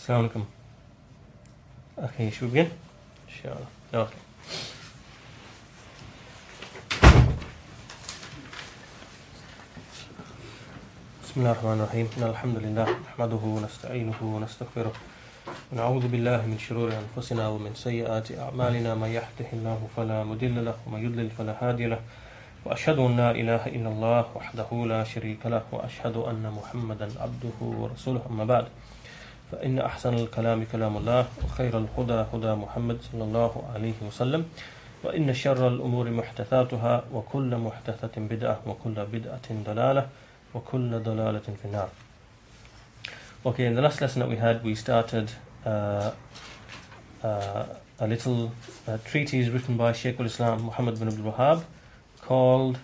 Assalamu alaikum. Okay, should we begin? Inshallah. Okay. بسم الله الرحمن الرحيم إن الحمد لله نحمده ونستعينه ونستغفره ونعوذ بالله من شرور أنفسنا ومن سيئات أعمالنا من يهده الله فلا مضل له ومن يضلل فلا هادي له وأشهد أن لا إله إلا الله وحده لا شريك له وأشهد أن محمدا عبده ورسوله أما بعد فإن أحسن الكلام كلام الله وخير الهدى هدى محمد صلى الله عليه وسلم وإن شر الأمور محدثاتها وكل محدثة بدعة وكل بدعة ضلالة وكل ضلالة في النار Okay, in the last lesson that we had, we started uh, uh, a little uh, treatise written by Shaykh al-Islam Muhammad bin Abdul Wahhab called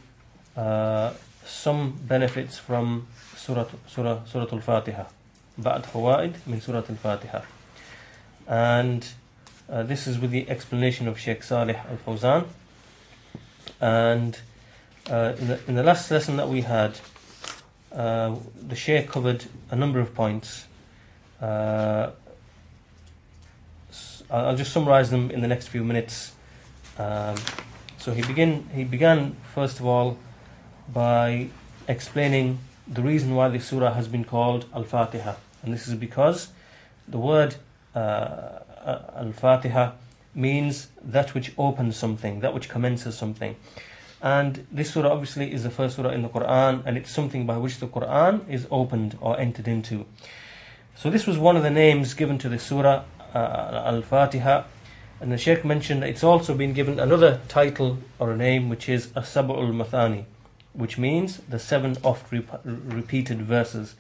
uh, Some Benefits from Surah, Surah, Surah Al-Fatiha بعد فوائد من سورة الفاتحة and uh, this is with the explanation of Sheikh Salih Al-Fawzan and uh, in, the, in the last lesson that we had uh, the Sheikh covered a number of points uh, s- I'll I'll just summarize them in the next few minutes um, so he begin he began first of all by explaining the reason why this surah has been called Al-Fatiha and this is because the word uh, uh, Al-Fatiha means that which opens something, that which commences something. And this surah obviously is the first surah in the Quran, and it's something by which the Quran is opened or entered into. So this was one of the names given to the surah, uh, Al-Fatiha. And the Sheikh mentioned it's also been given another title or a name, which is As-Sab'ul Mathani, which means the seven oft rep- repeated verses.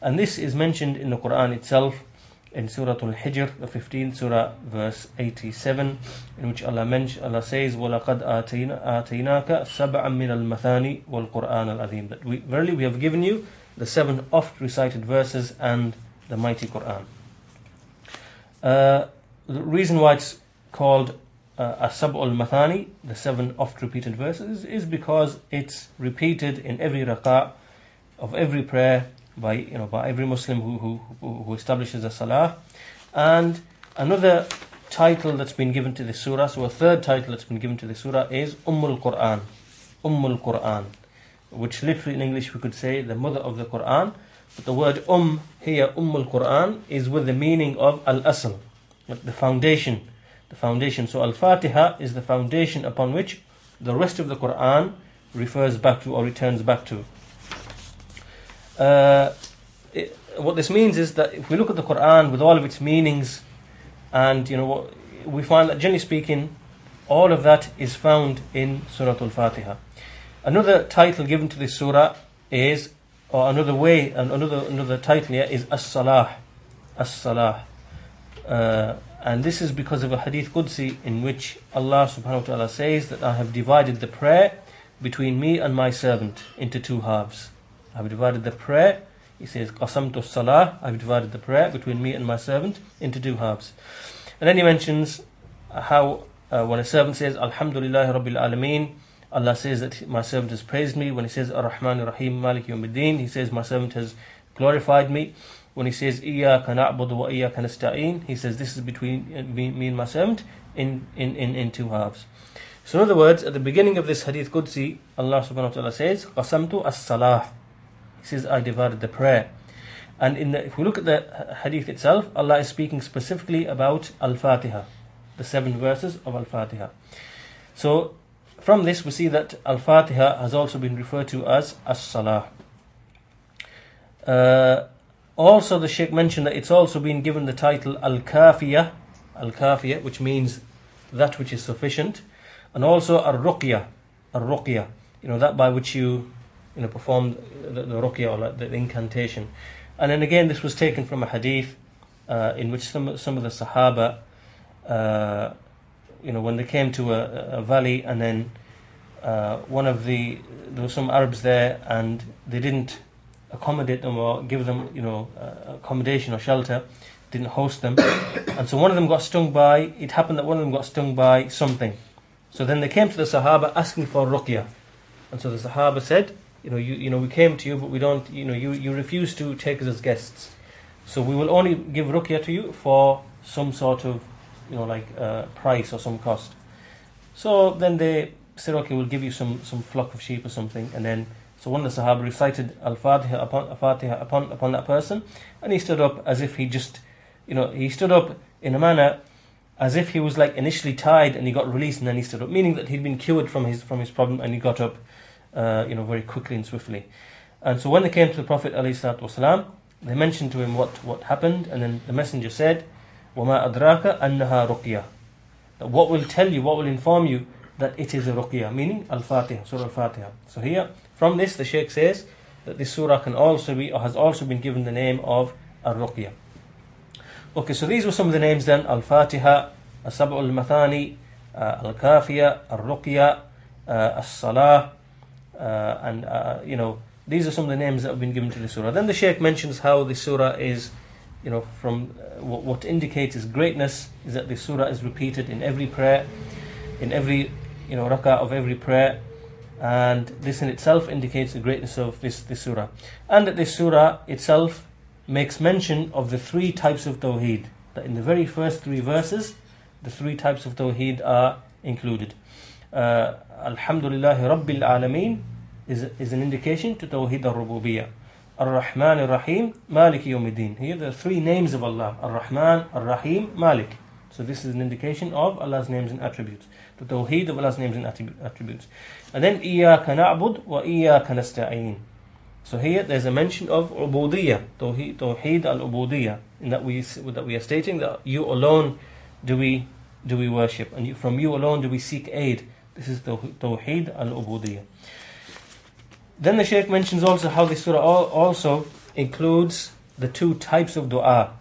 And this is mentioned in the Quran itself in Surah Al-Hijr, the 15th Surah, verse 87, in which Allah, mention, Allah says, وَلَقَدْ آتَيْنَا- آتَيْنَاكَ سَبْعًا مِنَ الْمَثَانِ وَالْقُرْآنَ الْعَظِيمِ That we, verily we have given you the seven oft recited verses and the mighty Quran. Uh, the reason why it's called uh, As-Sab' al-Mathani, the seven oft repeated verses, is because it's repeated in every rak'ah of every prayer by you know by every Muslim who who, who establishes a salah. And another title that's been given to the surah, so a third title that's been given to the surah is Ummul Quran, Ummul Quran, which literally in English we could say the mother of the Quran. But the word Um here, Ummul Quran, is with the meaning of Al Asl, the foundation, the foundation. So Al Fatiha is the foundation upon which the rest of the Quran refers back to or returns back to. Uh, it, what this means is that if we look at the Quran with all of its meanings, and you know, we find that generally speaking, all of that is found in Surah Al-Fatiha. Another title given to this surah is, or another way, and another another title here is As-Salah, As-Salah, uh, and this is because of a Hadith Qudsi in which Allah Subhanahu wa Taala says that I have divided the prayer between me and my servant into two halves. I have divided the prayer. He says, Qasamtu salah. I've divided the prayer between me and my servant into two halves. And then he mentions how uh, when a servant says, Alhamdulillah Rabbil Alameen, Allah says that my servant has praised me. When he says, Ar-Rahman Ar-Rahim Malik Yawmiddin, he says, my servant has glorified me. When he says, Iyaka na'budu wa iyaka he says, this is between uh, me, and my servant in, in, in, in two halves. So in other words, at the beginning of this Hadith Qudsi, Allah subhanahu wa ta'ala says, Qasamtu as-salah. Says, I divided the prayer. And in the, if we look at the hadith itself, Allah is speaking specifically about Al-Fatiha, the seven verses of Al-Fatiha. So from this we see that Al-Fatiha has also been referred to as As-Salah. Uh, also the Sheikh mentioned that it's also been given the title Al-Kafiyah, Al-Kafiyah, which means that which is sufficient, and also Ar-Ruqyah, Ar-Ruqyah, you know, that by which you you know, performed the, the ruqyah or like the incantation. And then again, this was taken from a hadith uh, in which some some of the Sahaba, uh, you know, when they came to a, a valley and then uh, one of the there were some Arabs there and they didn't accommodate them or give them you know uh, accommodation or shelter, didn't host them, and so one of them got stung by. It happened that one of them got stung by something. So then they came to the Sahaba asking for ruqyah, and so the Sahaba said, you know, you, you know, we came to you, but we don't, you know, you, you refuse to take us as guests. So we will only give ruqya to you for some sort of, you know, like uh, price or some cost. So then they said, okay, we'll give you some, some flock of sheep or something. And then, so one of the Sahaba recited Al-Fatiha upon, Al-Fatiha upon, upon that person. And he stood up as if he just, you know, he stood up in a manner as if he was like initially tied and he got released and then he stood up, meaning that he'd been cured from his, from his problem and he got up, uh, you know, very quickly and swiftly. And so when they came to the Prophet والسلام, they mentioned to him what, what happened, and then the messenger said, وَمَا أَدْرَاكَ أَنَّهَا رُقْيَةٌ That what will tell you, what will inform you that it is a ruqya, meaning Al-Fatiha, Surah Al-Fatiha. So here, from this, the Shaykh says that this surah can also be, or has also been given the name of Al-Ruqya. Okay, so these were some of the names then, Al-Fatiha, As-Sab'u Al-Mathani, uh, Al-Kafiya, Al-Ruqya, uh, As-Salah, uh, and, uh, you know, these are some of the names that have been given to the surah. Then the Shaykh mentions how the surah is, you know, from uh, what, what indicates its greatness is that the surah is repeated in every prayer, in every, you know, rak'ah of every prayer, and this in itself indicates the greatness of this, this surah. And that this surah itself makes mention of the three types of tawheed. That in the very first three verses, the three types of tawheed are included. Uh, Alhamdulillahi Rabbil Alameen is, is an indication to Tawheed al-Rububiyyah. Ar-Rahman ar-Rahim, Malik. Here are three names of Allah. Ar-Rahman, Ar-Rahim, Malik. So this is an indication of Allah's names and attributes. The Tawheed of Allah's names and attributes. And then na'bud wa Iyaka nasta'een. So here there's a mention of Ubudiyah, Tawheed, Tawheed al-Ubudiyah, in that we, that we are stating that you alone do we, do we worship, and from you alone do we seek aid. This is the Tawheed al-Ubudiyah. Then the Shaykh mentions also how this surah also includes the two types of dua.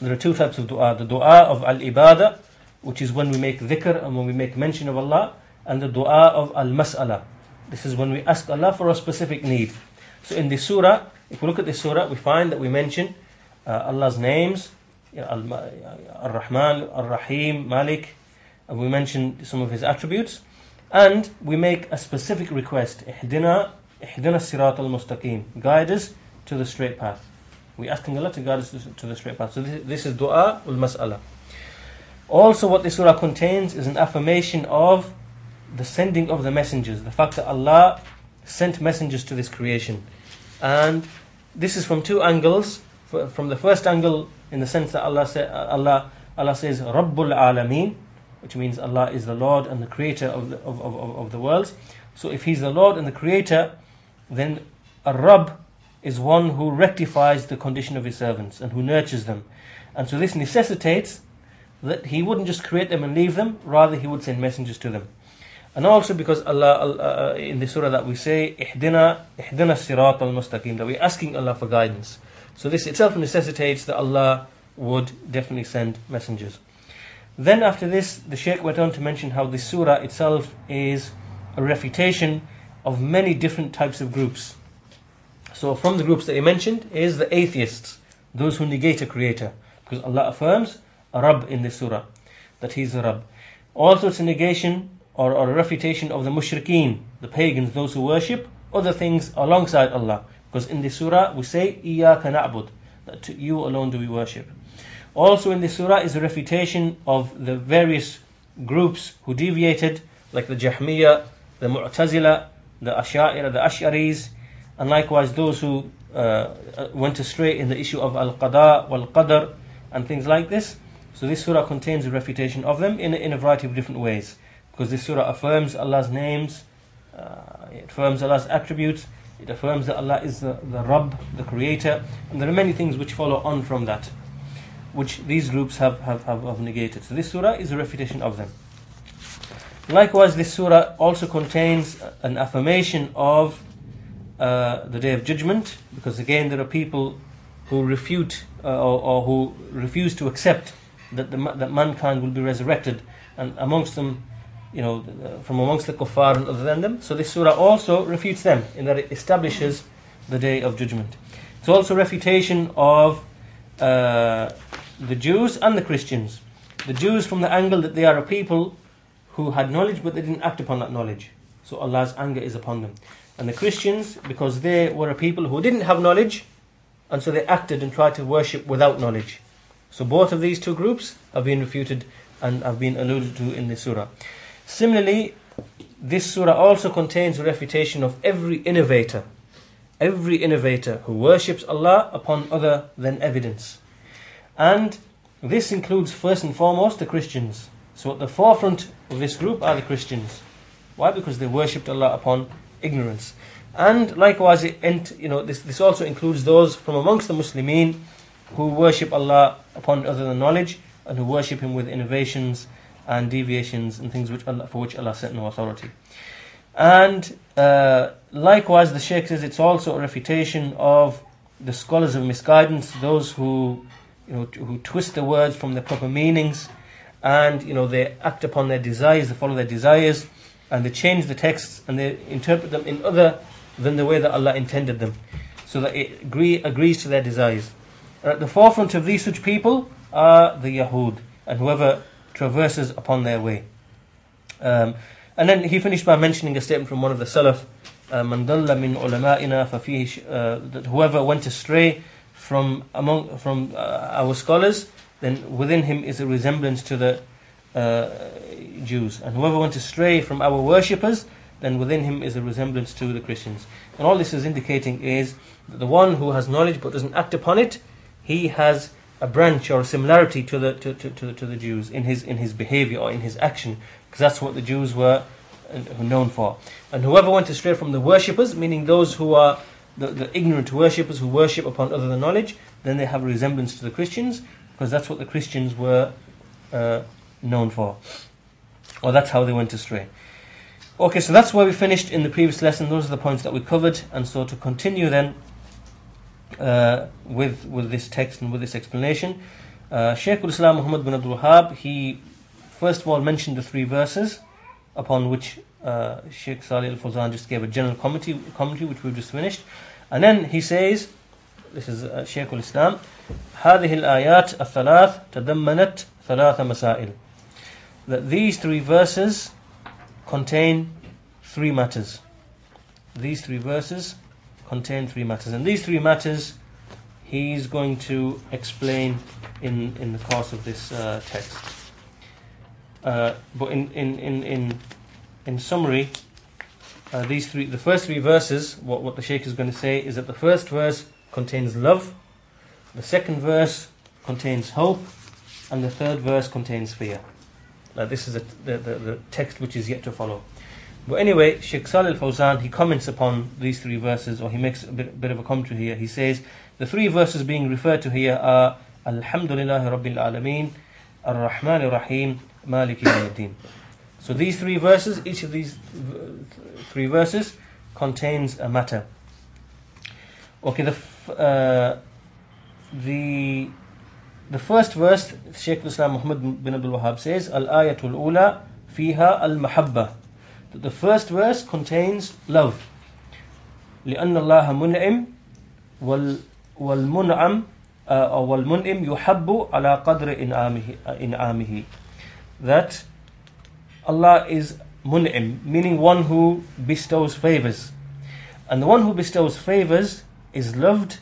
There are two types of dua. The dua of al-ibadah, which is when we make dhikr and when we make mention of Allah, and the dua of al-mas'ala. This is when we ask Allah for a specific need. So in this surah, if we look at this surah, we find that we mention uh, Allah's names, Ar-Rahman, Ar-Rahim, Malik, and we mention some of His attributes. And we make a specific request. Ihdina, ihdina sirat al-mustaqim. Guide us to the straight path. We're asking Allah to guide us to the straight path. So this, this is dua ul-mas'ala. Also what this surah contains is an affirmation of the sending of the messengers. The fact that Allah sent messengers to this creation. And this is from two angles. From the first angle, in the sense that Allah, say, Allah, Allah says, Rabbul Alameen, which means Allah is the Lord and the Creator of the, of, of, of the worlds. So if He's the Lord and the Creator, then a Rabb is one who rectifies the condition of His servants and who nurtures them. And so this necessitates that He wouldn't just create them and leave them, rather He would send messengers to them. And also because Allah, uh, in the surah that we say, Ihdina, Ihdina Sirat Mustaqim, that we're asking Allah for guidance. So this itself necessitates that Allah would definitely send messengers. Then after this, the Shaykh went on to mention how the surah itself is a refutation of many different types of groups. So from the groups that he mentioned is the atheists, those who negate a creator. Because Allah affirms a Rabb in this surah, that He is a Rabb. Also it's a negation or, a refutation of the mushrikeen, the pagans, those who worship other things alongside Allah. Because in this surah we say, Iyaka na'bud, that you alone do we worship. Also in this surah is a refutation of the various groups who deviated, like the Jahmiyyah, the Mu'tazila, the Ash'ari, the Ash'aris, and likewise those who uh, went astray in the issue of Al-Qada wal-Qadr and things like this. So this surah contains a refutation of them in, in a variety of different ways. Because this surah affirms Allah's names, uh, it affirms Allah's attributes, it affirms that Allah is the, the Rabb, the Creator, and there are many things which follow on from that which these groups have, have, have, have negated. So this surah is a refutation of them. Likewise, this surah also contains an affirmation of uh, the day of judgment, because again, there are people who refute uh, or, or, who refuse to accept that, the, that mankind will be resurrected, and amongst them, you know, from amongst the kuffar and other than them. So this surah also refutes them in that it establishes the day of judgment. It's also refutation of uh, the Jews and the Christians. The Jews from the angle that they are a people who had knowledge but they didn't act upon that knowledge. So Allah's anger is upon them. And the Christians, because they were a people who didn't have knowledge, and so they acted and tried to worship without knowledge. So both of these two groups have been refuted and have been alluded to in this surah. Similarly, this surah also contains a refutation of every innovator, every innovator who worships Allah upon other than evidence. And this includes first and foremost the Christians. So at the forefront of this group are the Christians. Why? Because they worshipped Allah upon ignorance. And likewise, it, you know, this, this also includes those from amongst the Muslimin who worship Allah upon other than knowledge and who worship Him with innovations and deviations and things which Allah, for which Allah set no authority. And uh, likewise, the Shaykh says it's also a refutation of the scholars of misguidance, those who, you know, who twist the words from their proper meanings, and you know they act upon their desires, they follow their desires, and they change the texts and they interpret them in other than the way that Allah intended them, so that it agree, agrees to their desires. And at the forefront of these such people are the Yahud and whoever traverses upon their way. Um, and then he finished by mentioning a statement from one of the Salaf, uh, من ضل من علمائنا ففيه that whoever went astray from among from uh, our scholars, then within him is a resemblance to the uh, Jews, and whoever went astray from our worshippers, then within him is a resemblance to the Christians. And all this is indicating is that the one who has knowledge but doesn't act upon it, he has a branch or a similarity to the to, to, to, to the Jews in his in his behavior or in his action, because that's what the Jews were uh, known for. And whoever went astray from the worshippers, meaning those who are the, the ignorant worshippers who worship upon other than knowledge, then they have a resemblance to the Christians, because that's what the Christians were uh, known for. Or that's how they went astray. Okay, so that's where we finished in the previous lesson. Those are the points that we covered. And so to continue then uh, with with this text and with this explanation, uh, Shaykh al-Islam Muhammad bin Abdul Wahhab, he first of all mentioned the three verses upon which uh, Sheikh Salih al-Fawzan just gave a general commentary, commentary which we've just finished. And then he says, this is uh, Shaykh al-Islam, هذه الآيات الثلاث تضمنت ثلاث مسائل. That these three verses contain three matters. These three verses contain three matters. And these three matters he's going to explain in, in the course of this uh, text. Uh, but in, in, in, in, in summary, uh, these three, the first three verses, what, what the Sheikh is going to say is that the first verse contains love, the second verse contains hope, and the third verse contains fear. Now, this is a, the, the, the, text which is yet to follow. But anyway, Sheikh Salih al Fawzan he comments upon these three verses, or he makes a bit, bit of a commentary here. He says the three verses being referred to here are Alhamdulillah Rabbil Alameen, Ar Rahman Ar Rahim, Maliki Yawmiddin. So these three verses, each of these three verses contains a matter. Okay, the uh, the the first verse, Sheikh Islam Muhammad bin Abdul Wahhab says, Al Ayatul Ula fiha al Mahabba. The first verse contains love. لأن الله منعم وال والمنعم uh, أو والمنعم يحب على قدر إنعامه uh, إنعامه. That Allah is mun'im, meaning one who bestows favors. And the one who bestows favors is loved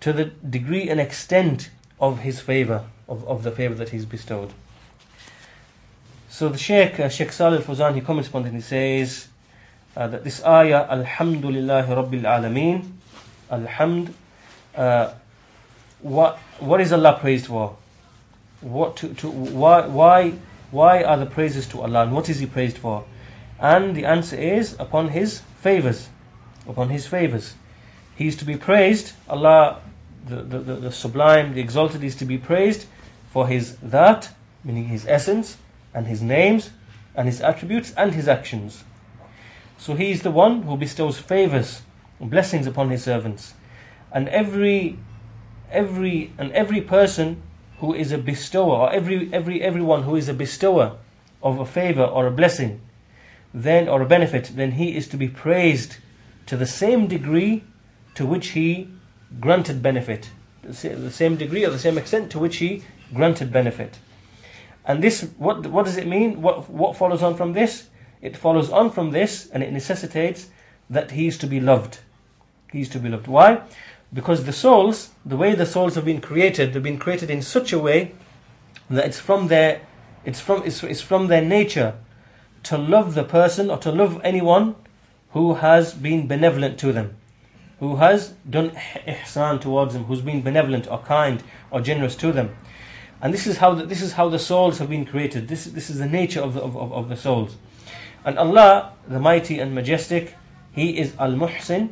to the degree and extent of his favor, of, of the favor that he's bestowed. So the Sheikh, uh, Sheikh Salih al-Fawzan, he comments upon it and he says uh, that this ayah, Alhamdulillah Rabbil Alameen, Alhamd, uh, what, what is Allah praised for? What to, to, why, why, why are the praises to Allah and what is He praised for? And the answer is upon His favors. Upon His favors. He is to be praised, Allah the, the, the, the sublime, the exalted is to be praised for his that, meaning his essence, and his names, and his attributes, and his actions. So he is the one who bestows favors and blessings upon his servants. And every every and every person who is a bestower, or every every everyone who is a bestower of a favor or a blessing, then or a benefit, then he is to be praised to the same degree to which he granted benefit, the same degree or the same extent to which he granted benefit. And this, what, what does it mean? What, what follows on from this? It follows on from this and it necessitates that he is to be loved. He is to be loved. Why? Because the souls, the way the souls have been created, they've been created in such a way that it's from their, it's from, it's, it's from their nature to love the person or to love anyone who has been benevolent to them, who has done ihsan towards them, who's been benevolent or kind or generous to them. And this is how the, this is how the souls have been created. This, this is the nature of the, of, of, of the souls. And Allah, the mighty and majestic, He is Al Muhsin,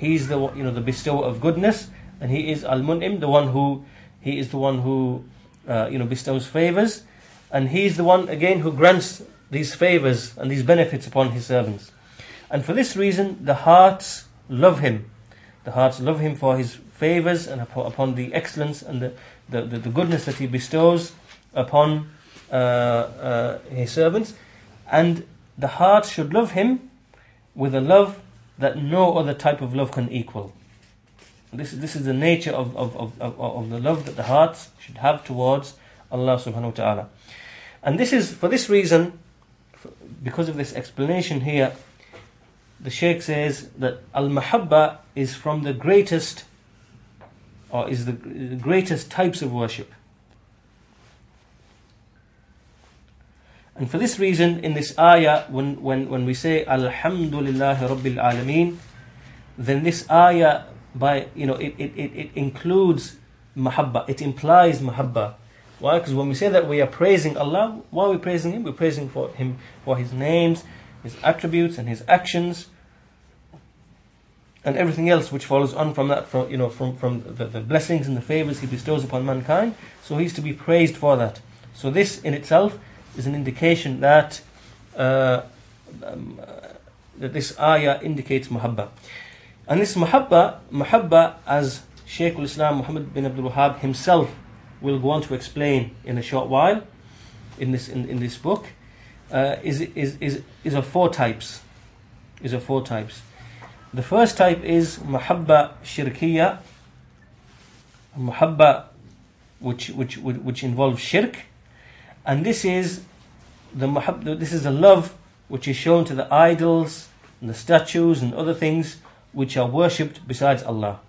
He's the you know the bestower of goodness, and He is Al Mun'im, the one who He is the one who uh, you know bestows favors, and He's the one again who grants these favors and these benefits upon His servants. And for this reason, the hearts love Him. The hearts love Him for His favors and upon the excellence and the, the, the, the goodness that He bestows upon uh, uh, His servants. And the heart should love Him with a love that no other type of love can equal. This, this is the nature of, of, of, of, of the love that the heart should have towards Allah subhanahu wa ta'ala. And this is, for this reason, because of this explanation here, the Shaykh says that Al Mahabba is from the greatest, or is the greatest types of worship. And for this reason, in this ayah, when, when, when we say Alhamdulillah Rabbil Alameen, then this ayah, by you know, it, it, it, it includes mahabba, it implies mahabba. Why? Because when we say that we are praising Allah, why are we praising Him? We're praising for Him for His names, His attributes, and His actions, and everything else which follows on from that, from you know, from from the, the blessings and the favors He bestows upon mankind. So He's to be praised for that. So this in itself is an indication that uh, um, uh, that this ayah indicates muhabba. And this muhabba, muhabba, as Shaykh al-Islam Muhammad bin Abdul Wahhab himself will go on to explain in a short while in this in, in this book, uh, is, is, is, is of four types. Is of four types. The first type is muhabba shirkiya, muhabba which, which, which involves shirk, and this is the muhabba, this is the love which is shown to the idols and the statues and other things which are worshipped besides Allah.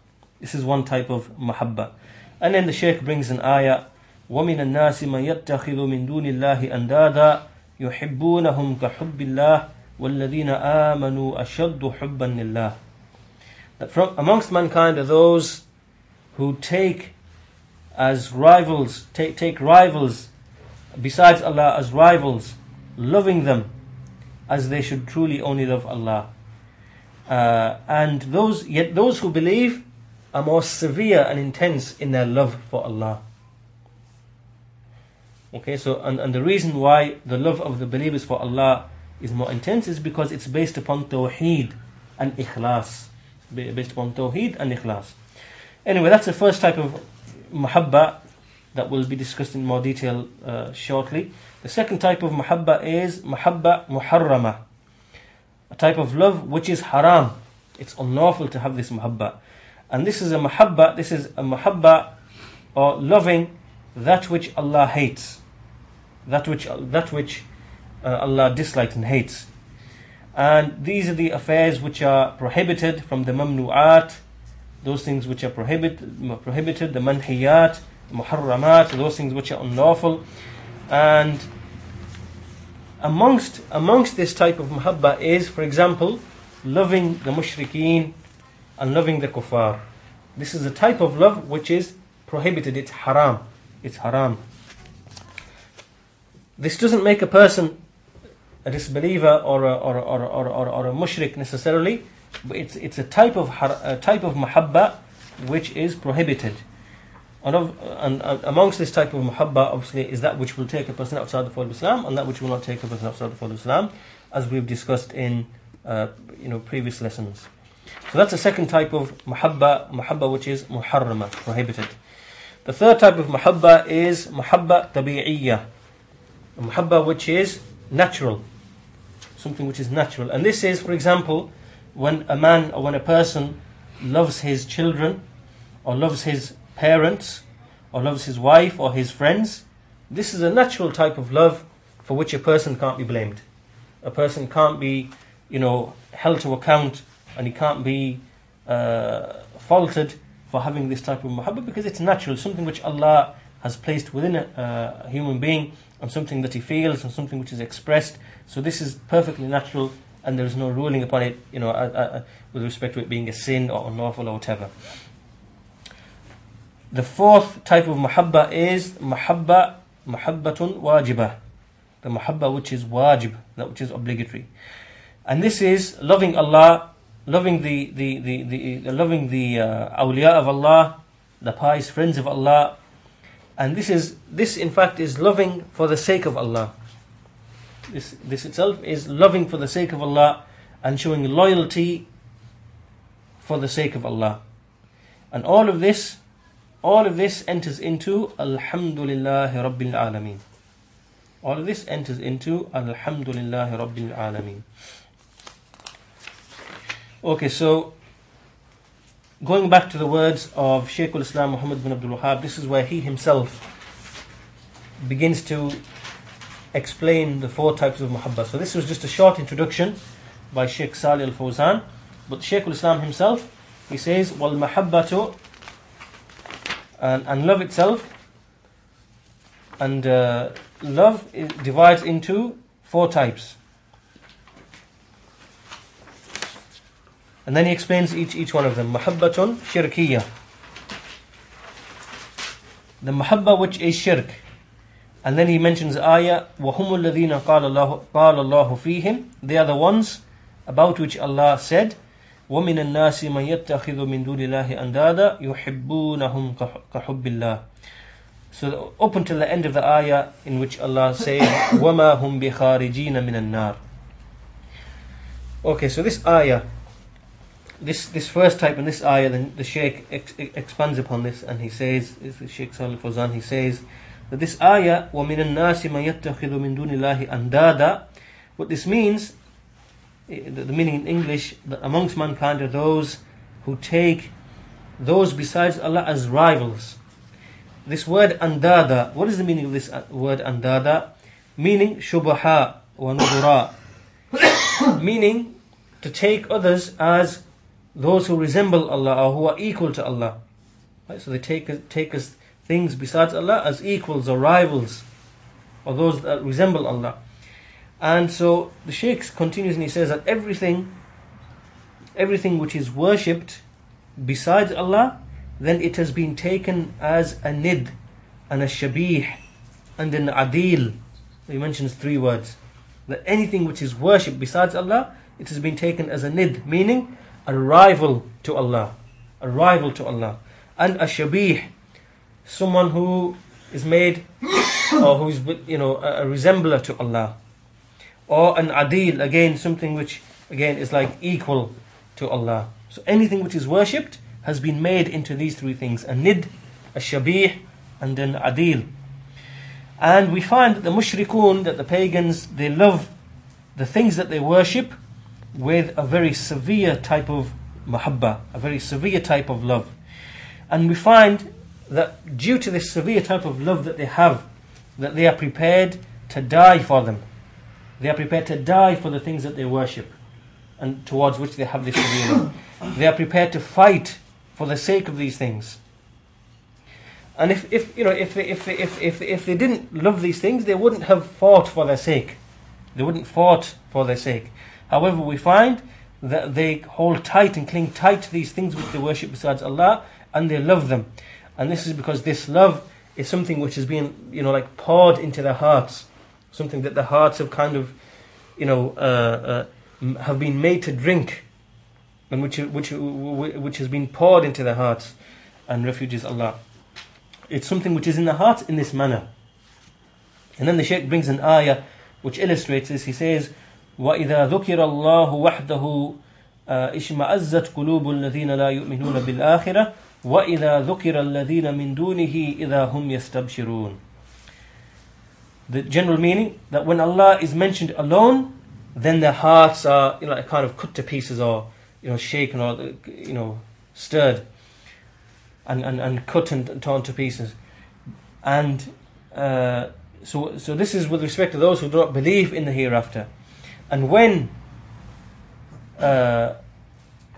This is one type of muhabba. And then the Shaykh brings an ayah وَمِنَ النَّاسِ مَن يَتَّخِذُ مِن دُونِ اللَّهِ أَنْدَادًا يُحِبُّونَهُمْ كَحُبِّ اللَّهِ وَالَّذِينَ آمَنُوا أَشَدُّ حُبًّا لِلَّهِ That from amongst mankind are those who take as rivals, take, take rivals besides Allah as rivals, loving them as they should truly only love Allah. Uh, and those yet those who believe are more severe and intense in their love for Allah. Okay, so and, and the reason why the love of the believers for Allah is more intense is because it's based upon tawheed and ikhlas. Based upon tawheed and ikhlas. Anyway, that's the first type of muhabba that will be discussed in more detail uh, shortly. The second type of muhabba is muhabba muharrama, a type of love which is haram. It's unlawful to have this muhabba. And this is a muhabba, this is a muhabba or loving that which Allah hates, that which, that which uh, Allah dislikes and hates. And these are the affairs which are prohibited from the mamnu'at, those things which are prohibited, prohibited the manhiyat, muharramat, those things which are unlawful. And amongst, amongst this type of muhabba is, for example, loving the mushrikeen and loving the kuffar. This is a type of love which is prohibited, it's haram. It's haram. This doesn't make a person a disbeliever or a, or, or, or, or, or a mushrik necessarily, but it's, it's a type of a type of muhabba which is prohibited. And, of, and, and, amongst this type of muhabba, obviously, is that which will take a person outside the fold of Islam, and that which will not take a person outside the fold of Islam, as we've discussed in uh, you know previous lessons. So that's the second type of muhabba, muhabba which is muharrama, prohibited. The third type of muhabba is muhabba tabi'iyya, muhabba which is natural, something which is natural. And this is, for example, when a man or when a person loves his children or loves his parents or loves his wife or his friends, this is a natural type of love for which a person can't be blamed. A person can't be, you know, held to account and he can't be uh, faulted for having this type of muhabba because it's natural, something which Allah has placed within a, a human being and something that he feels and something which is expressed. So this is perfectly natural and there is no ruling upon it, you know, uh, uh, with respect to it being a sin or unlawful or whatever. The fourth type of muhabba is muhabba, muhabbatun wajibah. The muhabba which is wajib, that which is obligatory. And this is loving Allah, loving the, the, the, the, loving the uh, awliya of Allah, the pious friends of Allah. And this is, this in fact is loving for the sake of Allah. This, this itself is loving for the sake of Allah and showing loyalty for the sake of Allah. And all of this, all of this enters into Alhamdulillah Rabbil Alameen. All of this enters into Alhamdulillah Rabbil Alameen. Okay, so going back to the words of Shaykh al-Islam Muhammad bin Abdul Wahhab, this is where he himself begins to explain the four types of muhabba. So this was just a short introduction by Sheikh Salih al-Fawzan, but Shaykh al-Islam himself, he says, mahabbatu and, and love itself and uh, love divides into four types. And then he explains each, each one of them. Mahabbatun shirkiyah. The mahabba which is shirk. And then he mentions ayah, وَهُمُ الَّذِينَ قَالَ اللَّهُ, قال الله فِيهِمْ They are the ones about which Allah said, وَمِنَ النَّاسِ مَنْ يَتَّخِذُ مِنْ دُونِ اللَّهِ أَنْدَادًا يُحِبُّونَهُمْ كَحُبِّ اللَّهِ So up until the end of the ayah in which Allah says, وَمَا هُمْ بِخَارِجِينَ مِنَ النَّارِ Okay, so this ayah, this this first type in this ayah, then the Shaykh ex- expands upon this and he says, is the Shaykh Salih Fawzan, he says that this ayah, وَمِنَ النَّاسِ مَن يَتَّخِذُ مِن دُونِ اللَّهِ أَنْدَادًا What this means, eh, the, the meaning in English, that amongst mankind are those who take those besides Allah as rivals. This word andada, what is the meaning of this uh, word andada? Meaning shubaha wa nudura. meaning to take others as those who resemble Allah or who are equal to Allah. Right? So they take, take us things besides Allah as equals or rivals or those that resemble Allah. And so the Shaykh continues and he says that everything, everything which is worshipped besides Allah, then it has been taken as a nid and a shabih and an adil. He mentions three words. That anything which is worshipped besides Allah, it has been taken as a nid, meaning a rival to Allah, a rival to Allah, and a shabih, someone who is made or who is you know a, resembler to Allah, or an adil again something which again is like equal to Allah. So anything which is worshipped has been made into these three things: a nid, a shabih, and an adil. And we find that the mushrikun, that the pagans, they love the things that they worship with a very severe type of mahabba, a very severe type of love. And we find that due to this severe type of love that they have, that they are prepared to die for them. They are prepared to die for the things that they worship and towards which they have this love. They are prepared to fight for the sake of these things. And if, if you know if they, if, if, if, if they didn't love these things, they wouldn't have fought for their sake. They wouldn't fought for their sake. However, we find that they hold tight and cling tight to these things which they worship besides Allah and they love them. And this is because this love is something which has been, you know, like poured into their hearts Something that the hearts have kind of, you know, uh, uh, have been made to drink and which, which, which has been poured into their hearts and refuge is Allah. It's something which is in the heart in this manner. And then the Shaykh brings an ayah which illustrates this. He says, وإذا ذكر الله وحده اشمأزت قلوب الذين لا يؤمنون بالآخرة وإذا ذكر الذين من دونه إذا هم يستبشرون the general meaning that when Allah is mentioned alone, then their hearts are you know kind of cut to pieces or you know shaken or you know stirred and, and, and cut and torn to pieces. And uh, so so this is with respect to those who do not believe in the hereafter. And when uh,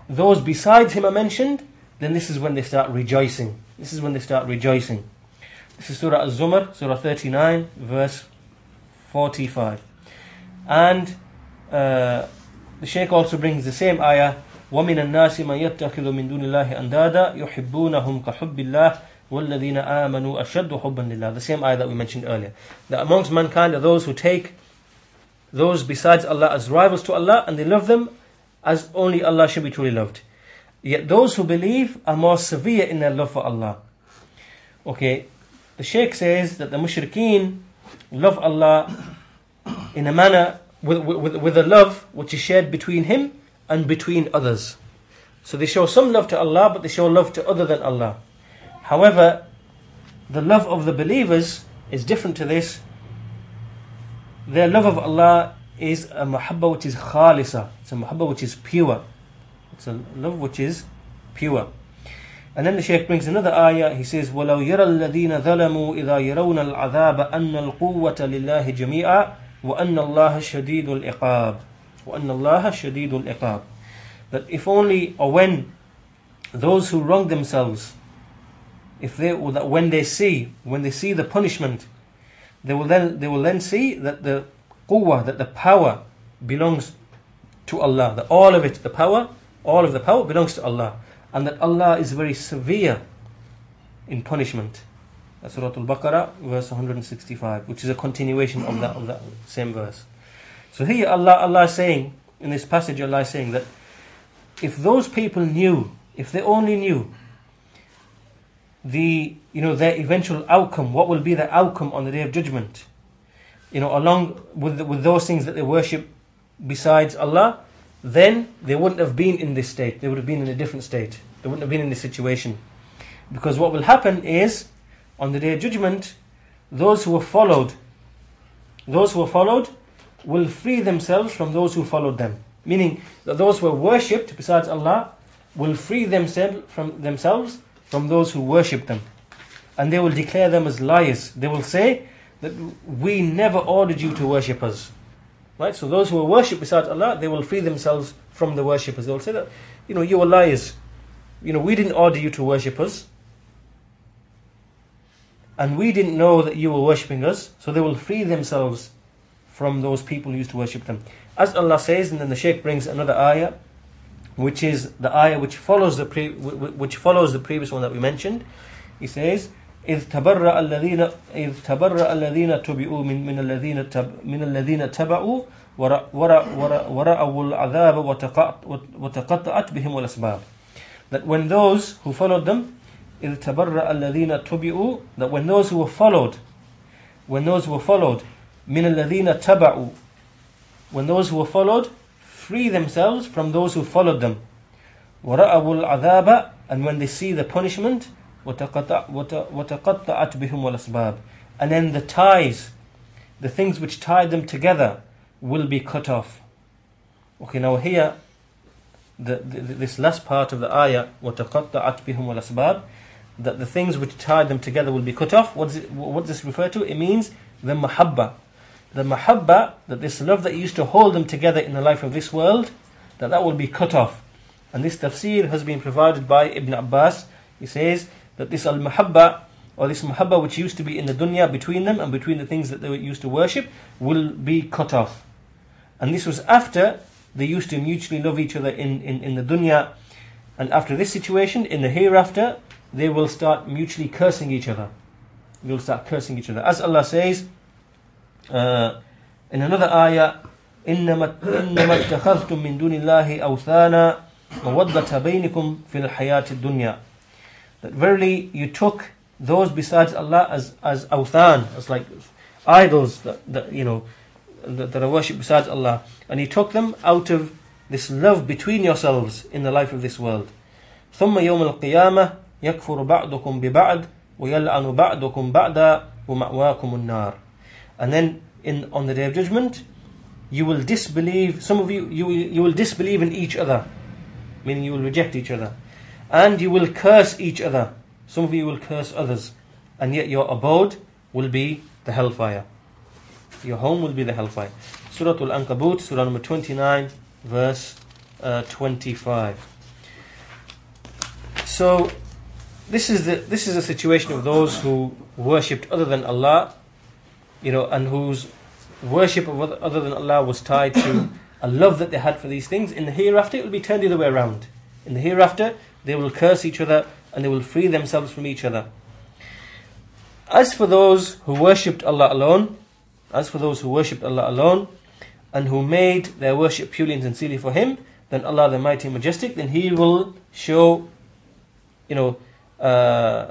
those besides him are mentioned, then this is when they start rejoicing. This is when they start rejoicing. This is Surah Az-Zumar, Surah 39, verse 45. And uh, the Shaykh also brings the same ayah, وَمِنَ النَّاسِ مَن يَتَّخِذُ مِن دُونِ اللَّهِ أَنْدَادًا يُحِبُّونَهُمْ كَحُبِّ اللَّهِ وَالَّذِينَ آمَنُوا أَشَدُّ حُبًّا لِلَّهِ The same ayah that we mentioned earlier. That amongst mankind are those who take those besides Allah as rivals to Allah and they love them as only Allah should be truly loved. Yet those who believe are more severe in their love for Allah. Okay, the Shaykh says that the mushrikeen love Allah in a manner with, with, with a love which is shared between him and between others. So they show some love to Allah, but they show love to other than Allah. However, the love of the believers is different to this. Their love of Allah is a muhabba which is khalisa. It's a muhabba which is pure. It's a love which is pure. And then the Shaykh brings another ayah. He says, وَلَوْ يَرَى الَّذِينَ ظَلَمُوا إِذَا يَرَوْنَ الْعَذَابَ أَنَّ الْقُوَّةَ لِلَّهِ جَمِيعًا وَأَنَّ اللَّهَ شَدِيدُ الْإِقَابِ وَأَنَّ اللَّهَ شَدِيدُ الْإِقَابِ That if only or when those who wrong themselves, if they when they see when they see the punishment, they will then they will then see that the quwwah, that the power belongs to Allah. That all of it, the power, all of the power belongs to Allah, and that Allah is very severe in punishment. That's Surah Al-Baqarah, verse 165, which is a continuation of that, of that same verse. So here Allah, Allah is saying, in this passage Allah is saying that if those people knew, if they only knew the, you know, their eventual outcome, what will be the outcome on the Day of Judgment, you know, along with, the, with those things that they worship besides Allah, then they wouldn't have been in this state. They would have been in a different state. They wouldn't have been in this situation. Because what will happen is on the day of judgment, those who were followed, those who were followed will free themselves from those who followed them. Meaning that those who were worshipped besides Allah will free themselves from themselves from those who worship them. And they will declare them as liars. They will say that we never ordered you to worship us. Right? So those who will worship besides Allah, they will free themselves from the worshippers. They will say that, you know, you are liars. You know, we didn't order you to worship us and we didn't know that you were worshipping us, so they will free themselves from those people who used to worship them. As Allah says, and then the Shaykh brings another ayah, which is the ayah which follows the pre- which follows the previous one that we mentioned. He says, إذ تبرأ الذين إذ تبرأ الذين تبعوا من من الذين تب من الذين تبعوا ورأوا العذاب وتقطعت بهم الأسباب. That when those who followed them إذ تبرأ الذين تبعوا that when those who were followed when those who were followed من الذين تبعوا when those who were followed free themselves from those who followed them ورأوا العذاب and when they see the punishment وتقطعت بهم الأسباب and then the ties the things which tie them together will be cut off okay now here the, the, this last part of the ayah وتقطعت بهم الأسباب that the things which tie them together will be cut off. What does, it, what does this refer to? It means the mahabba. The mahabba, that this love that used to hold them together in the life of this world, that that will be cut off. And this tafsir has been provided by Ibn Abbas. He says that this al mahabba, or this mahabba which used to be in the dunya between them and between the things that they used to worship, will be cut off. And this was after they used to mutually love each other in, in, in the dunya. And after this situation, in the hereafter, they will start mutually cursing each other. They will start cursing each other. As Allah says uh, in another ayah, إنما إنما اتخذتم من دون الله أوثانا مودة بينكم في الحياة الدنيا. That verily you took those besides Allah as as awthan, as like idols that, that you know that, that are worshipped besides Allah, and He took them out of this love between yourselves in the life of this world. ثم يوم القيامة يكفر بعضكم ببعض ويلعن بعضكم بعضا ومأواكم النار and then in on the day of judgment you will disbelieve some of you you, you will disbelieve in each other meaning you will reject each other and you will curse each other. Some of you will curse others. And yet your abode will be the hellfire. Your home will be the hellfire. Surah al-ankabut surah number 29 verse uh, 25 So this is the this is a situation of those who worshipped other than Allah, you know, and whose worship of other, other than Allah was tied to a love that they had for these things. In the hereafter, it will be turned the other way around. In the hereafter, they will curse each other and they will free themselves from each other. As for those who worshipped Allah alone, as for those who worshipped Allah alone, and who made their worship purely and sincerely for Him, then Allah the Mighty and Majestic, then He will show, you know, uh,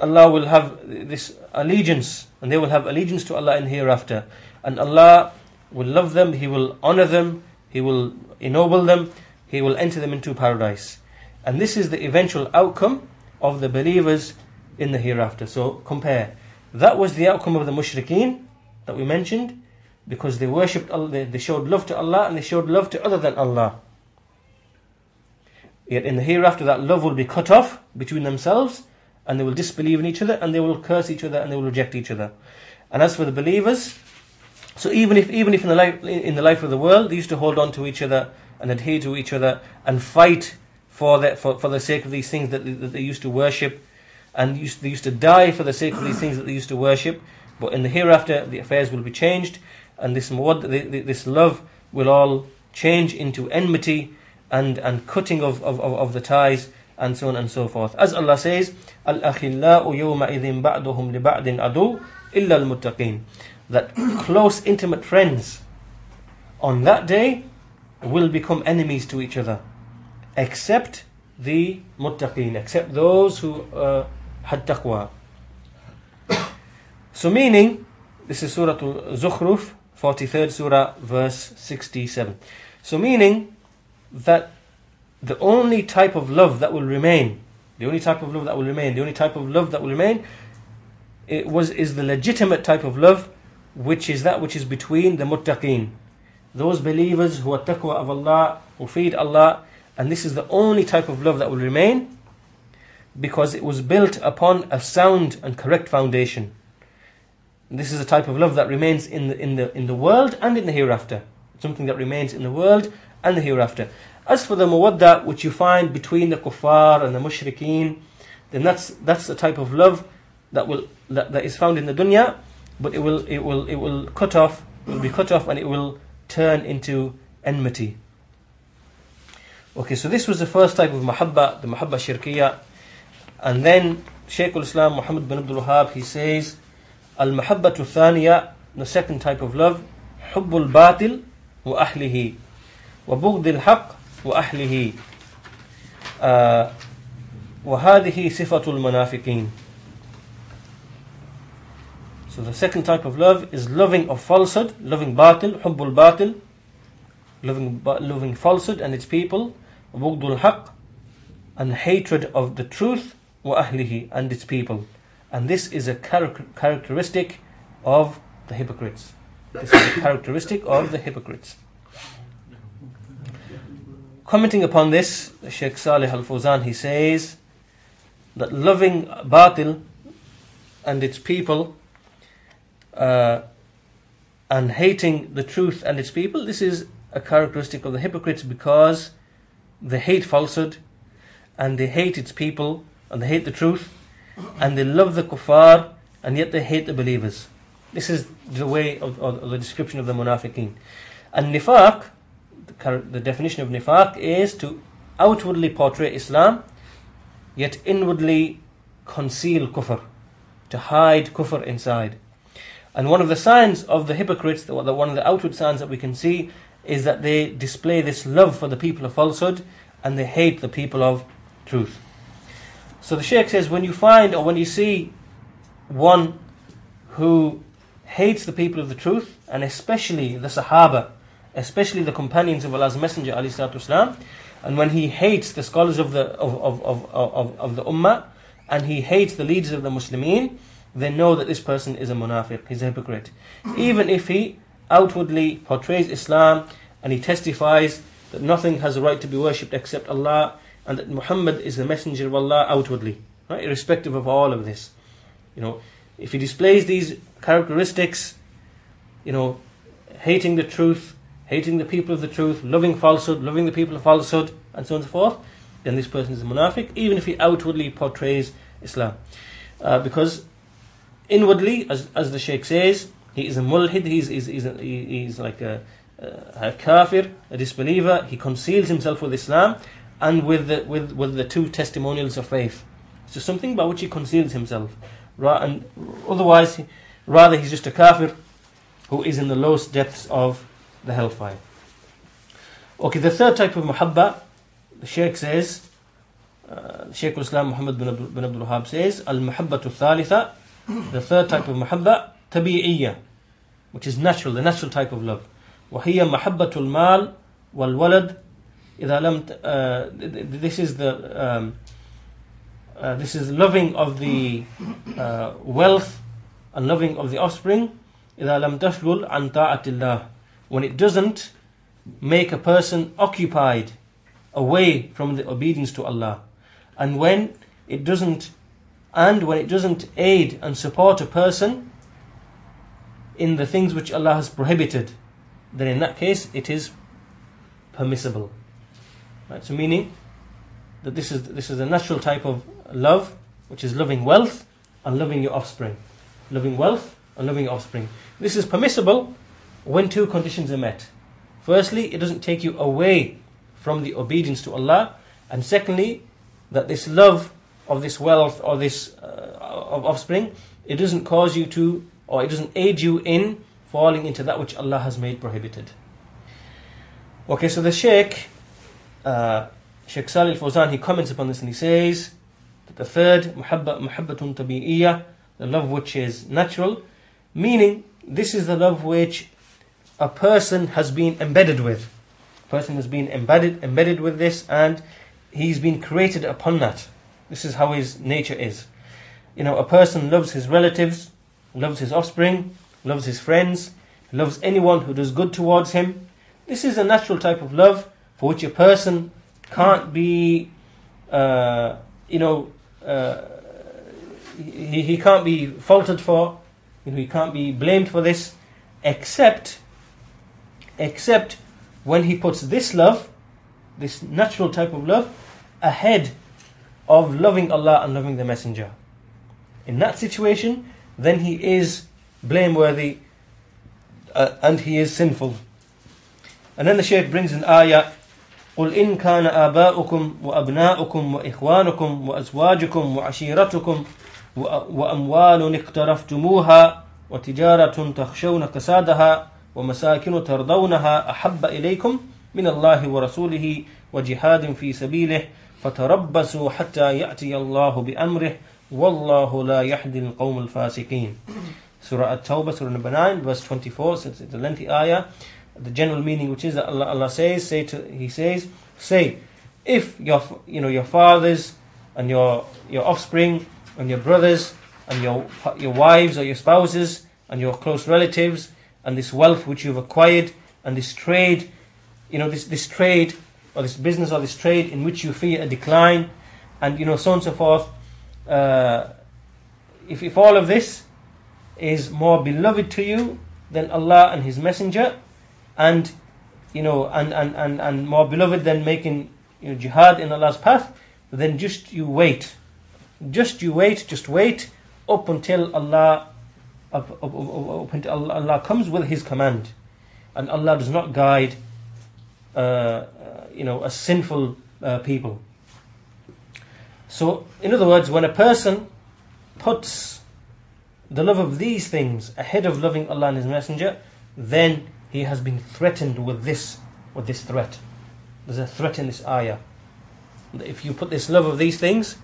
Allah will have this allegiance, and they will have allegiance to Allah in hereafter. And Allah will love them, He will honor them, He will ennoble them, He will enter them into paradise. And this is the eventual outcome of the believers in the hereafter. So compare. That was the outcome of the mushrikeen that we mentioned because they worshipped Allah, they, showed love to Allah and they showed love to other than Allah. Yet in the hereafter, that love will be cut off between themselves and they will disbelieve in each other and they will curse each other and they will reject each other. And as for the believers, so even if even if in the life in the life of the world they used to hold on to each other and adhere to each other and fight for the, for, for the sake of these things that, that they used to worship, and used, they used to die for the sake of these things that they used to worship. But in the hereafter, the affairs will be changed, and this this love will all change into enmity and, and cutting of, of, of the ties, and so on and so forth. As Allah says, yawma'idhin ba'duhum li ba'din adu illa al-muttaqin. That close, intimate friends on that day will become enemies to each other except the muttaqeen, except those who uh, had taqwa. So meaning, this is Surah Al-Zukhruf, 43rd Surah, verse 67. So meaning that the only type of love that will remain, the only type of love that will remain, the only type of love that will remain, it was is the legitimate type of love, which is that which is between the muttaqeen, those believers who are taqwa of Allah, who feed Allah, and this is the only type of love that will remain because it was built upon a sound and correct foundation. This is a type of love that remains in the, in the, in the world and in the hereafter. Something that remains in the world and the hereafter. As for the mawadda which you find between the kuffar and the mushrikeen, then that's that's the type of love that will that, that is found in the dunya, but it will it will it will cut off, it will be cut off and it will turn into enmity. Okay, so this was the first type of mahabba, the mahabba shirkiya. And then Shaykh al-Islam Muhammad bin Abdul Wahhab, he says, al-mahabba thaniya, the second type of love, hubbul batil wa ahlihi, wa bughdil haq wa ahlihi, uh, wa hadihi sifatul manafiqin. So the second type of love is loving of falsehood, loving batil, hubbul batil, loving, loving falsehood and its people, Bugdul Haq, and hatred of the truth, ahlihi, and its people. And this is a char- characteristic of the hypocrites. This is a characteristic of the hypocrites. Commenting upon this, Sheikh Salih Al Fawzan he says that loving batil and its people uh, and hating the truth and its people, this is a characteristic of the hypocrites because they hate falsehood and they hate its people and they hate the truth and they love the kuffar and yet they hate the believers. This is the way of, of the description of the munafiqeen. And nifaq, the, the definition of nifaq is to outwardly portray Islam yet inwardly conceal kufr, to hide kufr inside. And one of the signs of the hypocrites, the, one of the outward signs that we can see, is that they display this love for the people of falsehood and they hate the people of truth. So the Sheikh says, when you find or when you see one who hates the people of the truth, and especially the Sahaba, especially the companions of Allah's Messenger, والسلام, and when he hates the scholars of the, of, of, of, of, of the Ummah, and he hates the leaders of the Muslimin, then know that this person is a munafiq, he's a hypocrite. Even if he outwardly portrays Islam and he testifies that nothing has a right to be worshipped except Allah and that Muhammad is the messenger of Allah outwardly, right? irrespective of all of this. You know, if he displays these characteristics, you know, hating the truth, hating the people of the truth, loving falsehood, loving the people of falsehood, and so on and so forth, then this person is a munafiq, even if he outwardly portrays Islam. Uh, because inwardly, as, as the Sheikh says, he is a mulhid, he's, he's, he's, a, he's like a, a kafir, a disbeliever, he conceals himself with Islam and with the, with, with the two testimonials of faith. So something by which he conceals himself. And otherwise, rather he's just a kafir who is in the lowest depths of the hellfire. Okay, the third type of muhabba, the Sheikh says, uh, Sheikh al-Islam Muhammad bin, bin Abdul Wahhab says, al-muhabbatu thalitha, the third type of muhabba, tabi'iyya, which is natural, the natural type of love. وهي محبة المال والولد إذا لم uh, this is the um, uh, this is loving of the uh, wealth and loving of the offspring إذا لم تشغل عن طاعة الله when it doesn't make a person occupied away from the obedience to Allah and when it doesn't and when it doesn't aid and support a person in the things which Allah has prohibited then in that case it is permissible. Right so meaning that this is this is a natural type of love which is loving wealth and loving your offspring. Loving wealth and loving your offspring. This is permissible when two conditions are met. Firstly, it doesn't take you away from the obedience to Allah, and secondly, that this love of this wealth or this uh, of offspring, it doesn't cause you to, or it doesn't aid you in falling into that which Allah has made prohibited. Okay, so the Sheikh, uh, Sheikh Salih al-Fawzan, he comments upon this and he says that the third, muhabba, muhabbatun tabi'iyya, the love which is natural, meaning this is the love which a person has been embedded with. A person has been embedded embedded with this and he's been created upon that. This is how his nature is. You know, a person loves his relatives, loves his offspring, loves his friends, loves anyone who does good towards him. This is a natural type of love for which a person can't be, uh, you know, uh, he, he can't be faulted for, you know, he can't be blamed for this, except except when he puts this love, this natural type of love, ahead of loving Allah and loving the Messenger. In that situation, then he is blameworthy uh, and he is sinful. And then the Shaykh brings an ayah قل إن كان آباؤكم وأبناؤكم وإخوانكم وأزواجكم وعشيرتكم وأموال اقترفتموها وتجارة تخشون كسادها ومساكن ترضونها أحب إليكم من الله ورسوله وجهاد في سبيله فتربصوا حتى يأتي الله بأمره والله لا يهدي القوم الفاسقين Surah At-Tawbah, Surah number 9, verse 24, so it's a lengthy ayah. The general meaning which is that Allah, Allah says, say to, He says, say, if your, you know, your fathers and your, your offspring and your brothers and your, your wives or your spouses and your close relatives and this wealth which you've acquired and this trade, you know, this, this trade or this business or this trade in which you fear a decline and, you know, so on and so forth. Uh, if, if all of this is more beloved to you than Allah and His Messenger and, you know, and, and, and, and more beloved than making you know, jihad in Allah's path, then just you wait. Just you wait, just wait up until Allah up, up, up, until Allah comes with His command, and Allah does not guide, uh, uh, you know, a sinful uh, people. So, in other words, when a person puts the love of these things ahead of loving Allah and His Messenger, then he has been threatened with this, with this threat. There's a threat in this ayah. That If you put this love of these things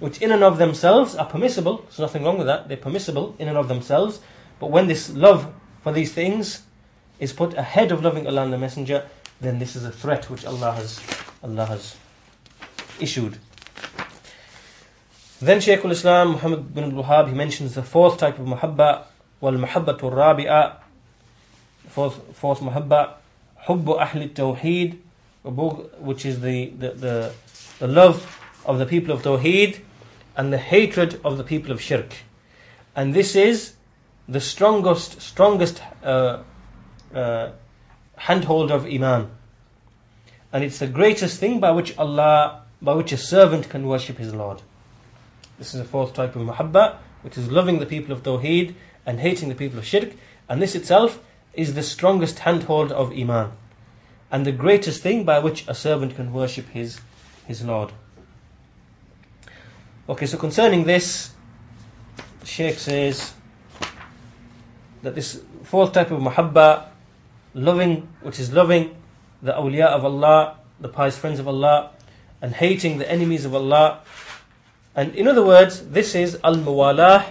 which in and of themselves are permissible, there's nothing wrong with that, they're permissible in and of themselves, but when this love for these things is put ahead of loving Allah and the Messenger, then this is a threat which Allah has, Allah has issued. Then Shaykh al-Islam Muhammad bin Abdul Wahhab, he mentions the fourth type of muhabba, wal muhabbatu rabi'a, fourth, fourth muhabba, hubbu ahli tawheed, which is the, the, the, the love of the people of Tawheed and the hatred of the people of Shirk. And this is the strongest, strongest uh, uh, handhold of Iman. And it's the greatest thing by which Allah by which a servant can worship his Lord. This is the fourth type of mahabba, which is loving the people of Tawheed and hating the people of Shirk, and this itself is the strongest handhold of Iman, and the greatest thing by which a servant can worship his, his Lord. Okay, so concerning this, Sheikh says that this fourth type of mahabba, loving, which is loving the awliya of Allah, the pious friends of Allah, and hating the enemies of Allah. And in other words, this is al muwalah,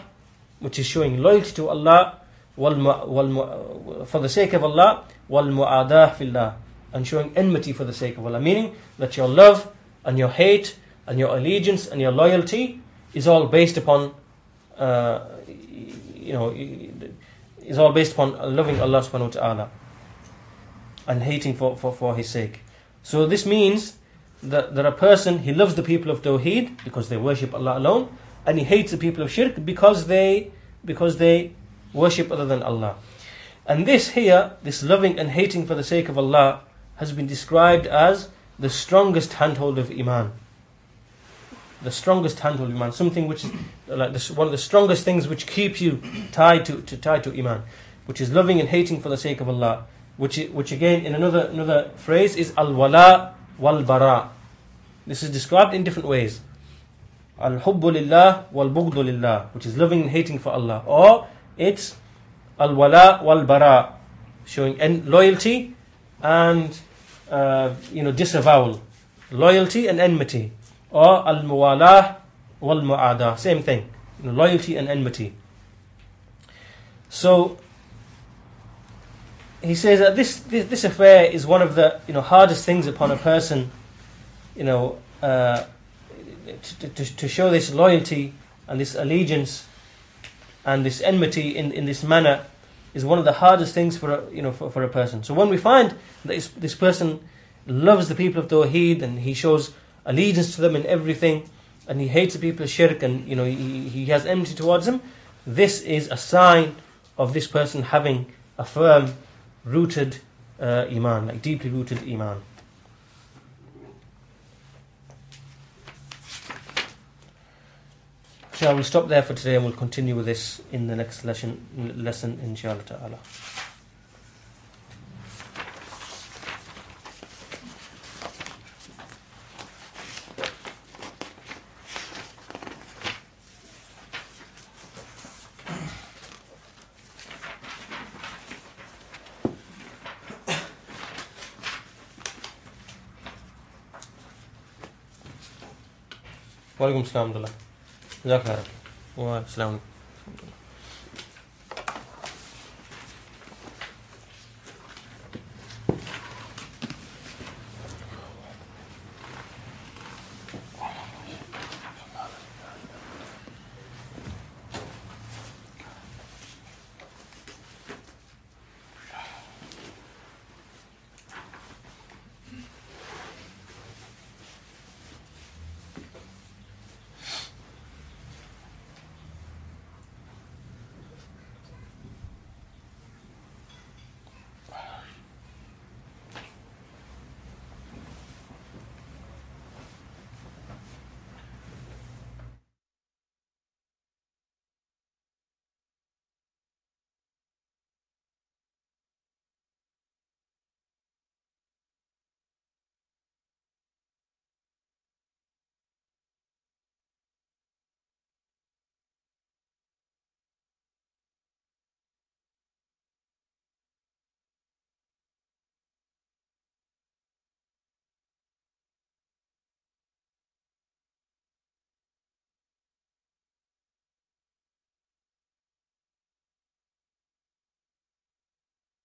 which is showing loyalty to Allah, for the sake of Allah, wal mu'adah fillah, and showing enmity for the sake of Allah. Meaning that your love and your hate and your allegiance and your loyalty is all based upon, uh, you know, is all based upon loving Allah subhanahu wa ta'ala and hating for, for, for His sake. So this means that, that a person, he loves the people of Tawheed because they worship Allah alone, and he hates the people of Shirk because they, because they worship other than Allah. And this here, this loving and hating for the sake of Allah, has been described as the strongest handhold of Iman. The strongest handhold of Iman, something which is like this, one of the strongest things which keeps you tied to, to tied to Iman, which is loving and hating for the sake of Allah, which which again in another another phrase is al wala wal bara. This is described in different ways. Al hubbu lillah wal bughdu lillah, which is loving and hating for Allah, or it's al wala wal bara, showing en- loyalty and uh, you know disavowal, loyalty and enmity, or al muwalah wal mu'ada, same thing, you know, loyalty and enmity. So he says that this, this, this affair is one of the you know hardest things upon a person, you know, uh, to, to, to show this loyalty and this allegiance and this enmity in, in this manner is one of the hardest things for a, you know for, for a person. So when we find that this, person loves the people of Tawheed and he shows allegiance to them in everything, and he hates the people of Shirk and you know he, he has enmity towards them, this is a sign of this person having a firm rooted uh, iman, like deeply rooted iman. So I will stop there for today and we'll continue with this in the next lesson, lesson inshallah ta'ala. جزاك الله خير والسلام عليكم.